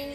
I'm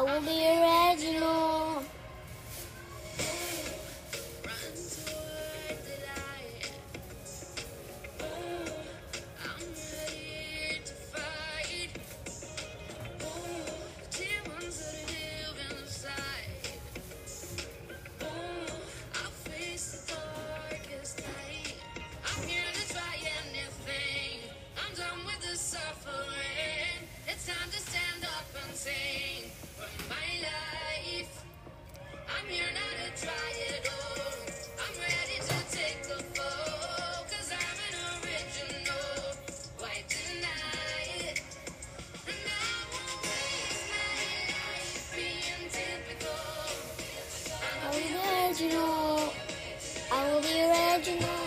I will be around. original. I will be original.